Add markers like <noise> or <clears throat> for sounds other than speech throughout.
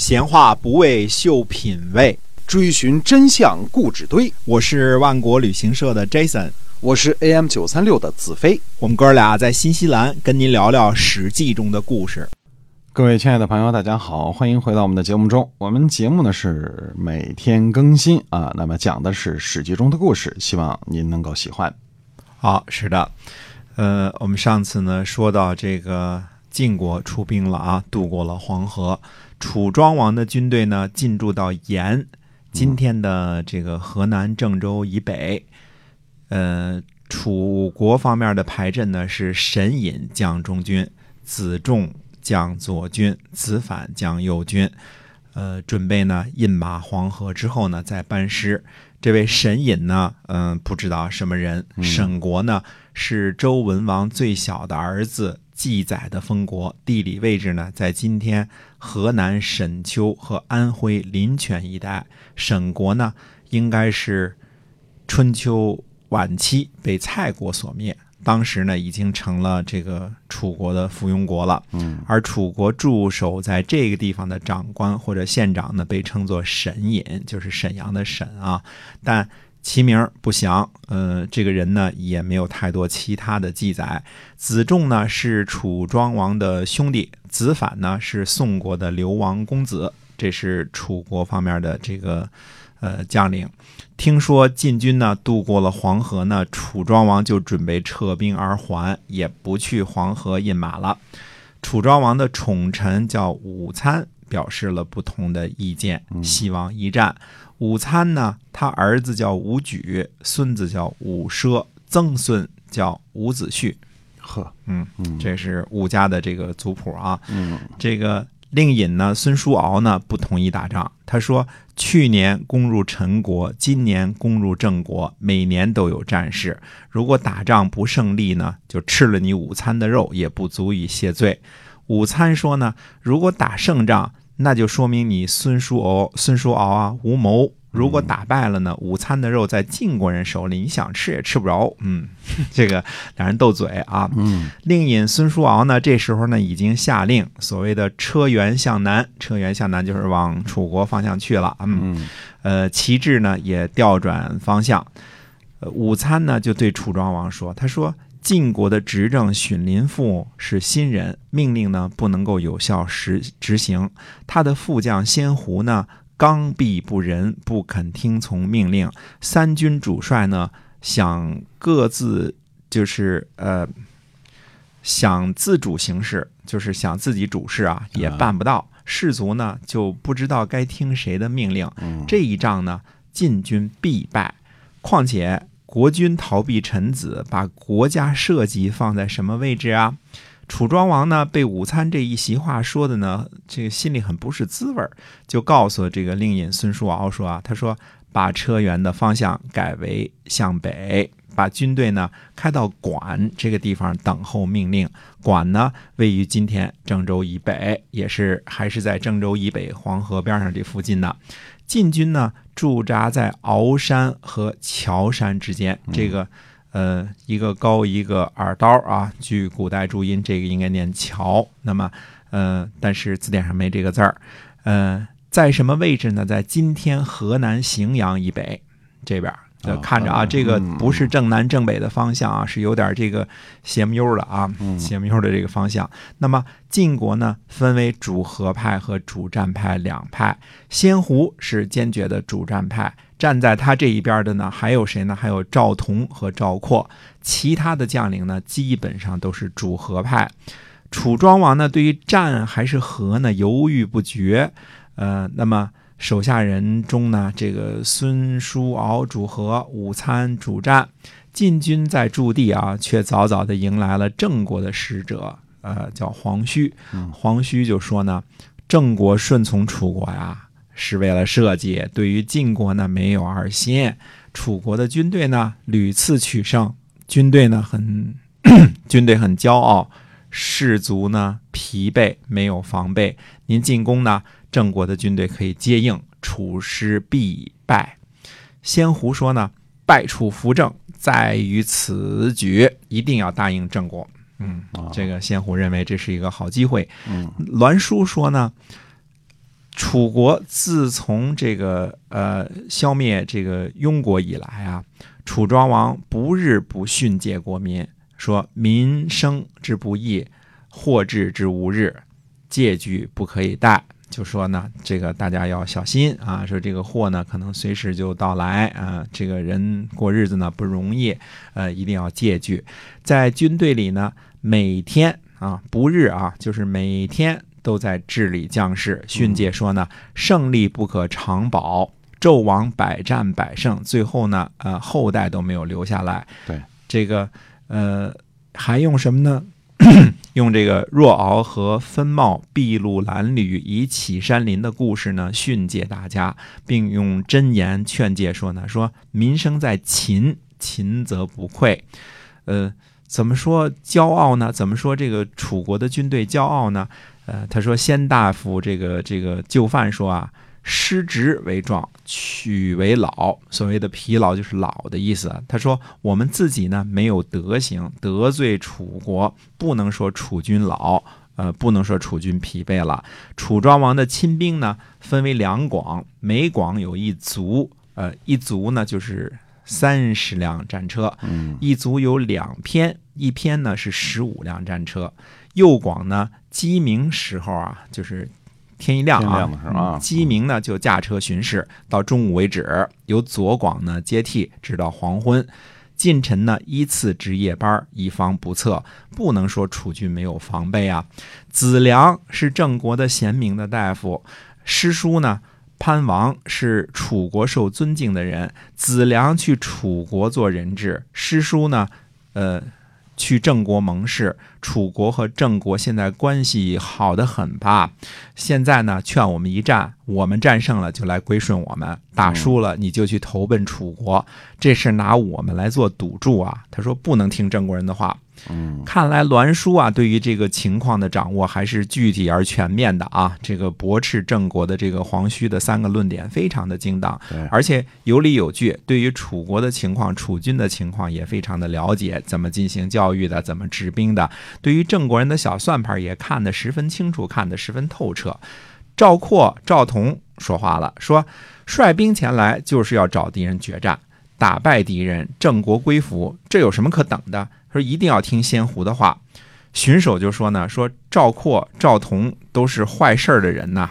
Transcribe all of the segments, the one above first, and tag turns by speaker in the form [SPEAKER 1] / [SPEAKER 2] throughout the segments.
[SPEAKER 1] 闲话不为秀品味，
[SPEAKER 2] 追寻真相故纸堆。
[SPEAKER 1] 我是万国旅行社的 Jason，
[SPEAKER 2] 我是 AM 九三六的子飞。
[SPEAKER 1] 我们哥俩在新西兰跟您聊聊《史记》中的故事。
[SPEAKER 2] 各位亲爱的朋友，大家好，欢迎回到我们的节目中。我们节目呢是每天更新啊，那么讲的是《史记》中的故事，希望您能够喜欢。
[SPEAKER 1] 好，是的，呃，我们上次呢说到这个晋国出兵了啊，渡过了黄河。楚庄王的军队呢进驻到延，今天的这个河南郑州以北。呃，楚国方面的排阵呢是沈尹将中军，子仲将左军，子反将右军。呃，准备呢饮马黄河之后呢再班师。这位沈尹呢，嗯，不知道什么人。沈国呢是周文王最小的儿子。记载的封国地理位置呢，在今天河南沈丘和安徽临泉一带。沈国呢，应该是春秋晚期被蔡国所灭，当时呢已经成了这个楚国的附庸国了。
[SPEAKER 2] 嗯，
[SPEAKER 1] 而楚国驻守在这个地方的长官或者县长呢，被称作沈尹，就是沈阳的沈啊，但。其名不详，呃，这个人呢也没有太多其他的记载。子仲呢是楚庄王的兄弟，子反呢是宋国的流亡公子，这是楚国方面的这个呃将领。听说晋军呢渡过了黄河呢，楚庄王就准备撤兵而还，也不去黄河饮马了。楚庄王的宠臣叫武参，表示了不同的意见，希望一战。午餐呢，他儿子叫武举，孙子叫武奢，曾孙叫伍子胥。
[SPEAKER 2] 呵，
[SPEAKER 1] 嗯，这是武家的这个族谱啊。
[SPEAKER 2] 嗯，
[SPEAKER 1] 这个令尹呢，孙叔敖呢不同意打仗。他说，去年攻入陈国，今年攻入郑国，每年都有战事。如果打仗不胜利呢，就吃了你午餐的肉，也不足以谢罪。午餐说呢，如果打胜仗。那就说明你孙叔敖，孙叔敖啊无谋。如果打败了呢，午餐的肉在晋国人手里，你想吃也吃不着。嗯，<laughs> 这个两人斗嘴啊。
[SPEAKER 2] 嗯，
[SPEAKER 1] 令尹孙叔敖呢，这时候呢已经下令，所谓的车辕向南，车辕向南就是往楚国方向去了。嗯，呃，旗帜呢也调转方向。呃，午餐呢就对楚庄王说，他说。晋国的执政荀林父是新人，命令呢不能够有效实执行。他的副将先胡呢刚愎不仁，不肯听从命令。三军主帅呢想各自就是呃想自主行事，就是想自己主事啊，也办不到。士卒呢就不知道该听谁的命令。这一仗呢晋军必败。况且。国君逃避臣子，把国家社稷放在什么位置啊？楚庄王呢，被午餐这一席话说的呢，这个心里很不是滋味儿就告诉这个令尹孙叔敖说啊，他说把车辕的方向改为向北，把军队呢开到管这个地方等候命令。管呢位于今天郑州以北，也是还是在郑州以北黄河边上这附近呢。晋军呢驻扎在鳌山和乔山之间，这个呃一个高一个耳刀啊，据古代注音，这个应该念乔。那么呃，但是字典上没这个字儿。呃，在什么位置呢？在今天河南荥阳以北这边。就看着啊，这个不是正南正北的方向啊，是有点这个斜木悠的啊，斜木悠的这个方向。那么晋国呢，分为主和派和主战派两派。先胡是坚决的主战派，站在他这一边的呢，还有谁呢？还有赵同和赵括。其他的将领呢，基本上都是主和派。楚庄王呢，对于战还是和呢，犹豫不决。呃，那么。手下人中呢，这个孙叔敖主和，午餐主战。晋军在驻地啊，却早早的迎来了郑国的使者，呃，叫黄须。黄须就说呢，郑国顺从楚国呀，是为了社稷，对于晋国呢没有二心。楚国的军队呢屡次取胜，军队呢很 <clears throat> 军队很骄傲，士卒呢疲惫，没有防备。您进攻呢？郑国的军队可以接应，楚师必败。先胡说呢，败楚扶郑在于此举，一定要答应郑国。嗯，这个先胡认为这是一个好机会。
[SPEAKER 2] 嗯，
[SPEAKER 1] 栾书说呢，楚国自从这个呃消灭这个庸国以来啊，楚庄王不日不训诫国民，说民生之不易，祸至之无日，戒惧不可以待。就说呢，这个大家要小心啊，说这个祸呢可能随时就到来啊，这个人过日子呢不容易，呃，一定要戒惧。在军队里呢，每天啊不日啊，就是每天。都在治理将士，训诫说呢，胜利不可长保，纣王百战百胜，最后呢，呃，后代都没有留下来。
[SPEAKER 2] 对，
[SPEAKER 1] 这个呃，还用什么呢？用这个若敖和分茂筚路蓝缕以启山林的故事呢，训诫大家，并用真言劝诫说呢，说民生在勤，勤则不愧。呃，怎么说骄傲呢？怎么说这个楚国的军队骄傲呢？呃，他说：“先大夫这个这个就范说啊，失职为壮，取为老。所谓的疲劳就是老的意思。他说我们自己呢没有德行，得罪楚国，不能说楚军老，呃，不能说楚军疲惫了。楚庄王的亲兵呢分为两广，每广有一卒，呃，一卒呢就是三十辆战车，一卒有两篇，一篇呢是十五辆战车。”右广呢，鸡鸣时候啊，就是天一亮啊，鸡鸣呢就驾车巡视到中午为止，由左广呢接替，直到黄昏。近臣呢依次值夜班，以防不测。不能说楚军没有防备啊。子良是郑国的贤明的大夫，师叔呢潘王是楚国受尊敬的人。子良去楚国做人质，师叔呢，呃。去郑国盟誓，楚国和郑国现在关系好的很吧？现在呢，劝我们一战，我们战胜了就来归顺我们，打输了你就去投奔楚国，这是拿我们来做赌注啊！他说不能听郑国人的话。
[SPEAKER 2] 嗯，
[SPEAKER 1] 看来栾书啊，对于这个情况的掌握还是具体而全面的啊。这个驳斥郑国的这个黄须的三个论点，非常的精当，而且有理有据。对于楚国的情况、楚军的情况也非常的了解，怎么进行教育的，怎么治兵的。对于郑国人的小算盘也看得十分清楚，看得十分透彻。赵括、赵同说话了，说率兵前来就是要找敌人决战，打败敌人，郑国归服，这有什么可等的？说一定要听仙胡的话，荀守就说呢，说赵括、赵同都是坏事儿的人呐。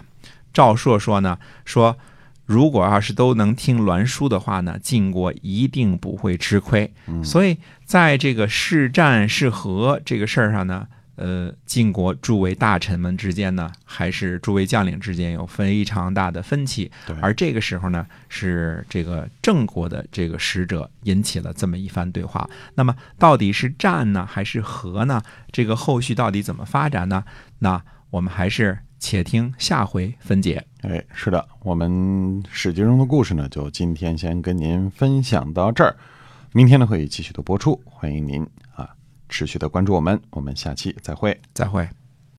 [SPEAKER 1] 赵朔说呢，说如果要是都能听栾书的话呢，晋国一定不会吃亏。所以在这个是战是和这个事儿上呢。呃，晋国诸位大臣们之间呢，还是诸位将领之间有非常大的分歧。而这个时候呢，是这个郑国的这个使者引起了这么一番对话。那么，到底是战呢，还是和呢？这个后续到底怎么发展呢？那我们还是且听下回分解。
[SPEAKER 2] 哎，是的，我们史记中的故事呢，就今天先跟您分享到这儿。明天呢，会继续的播出，欢迎您。持续的关注我们，我们下期再会，
[SPEAKER 1] 再会。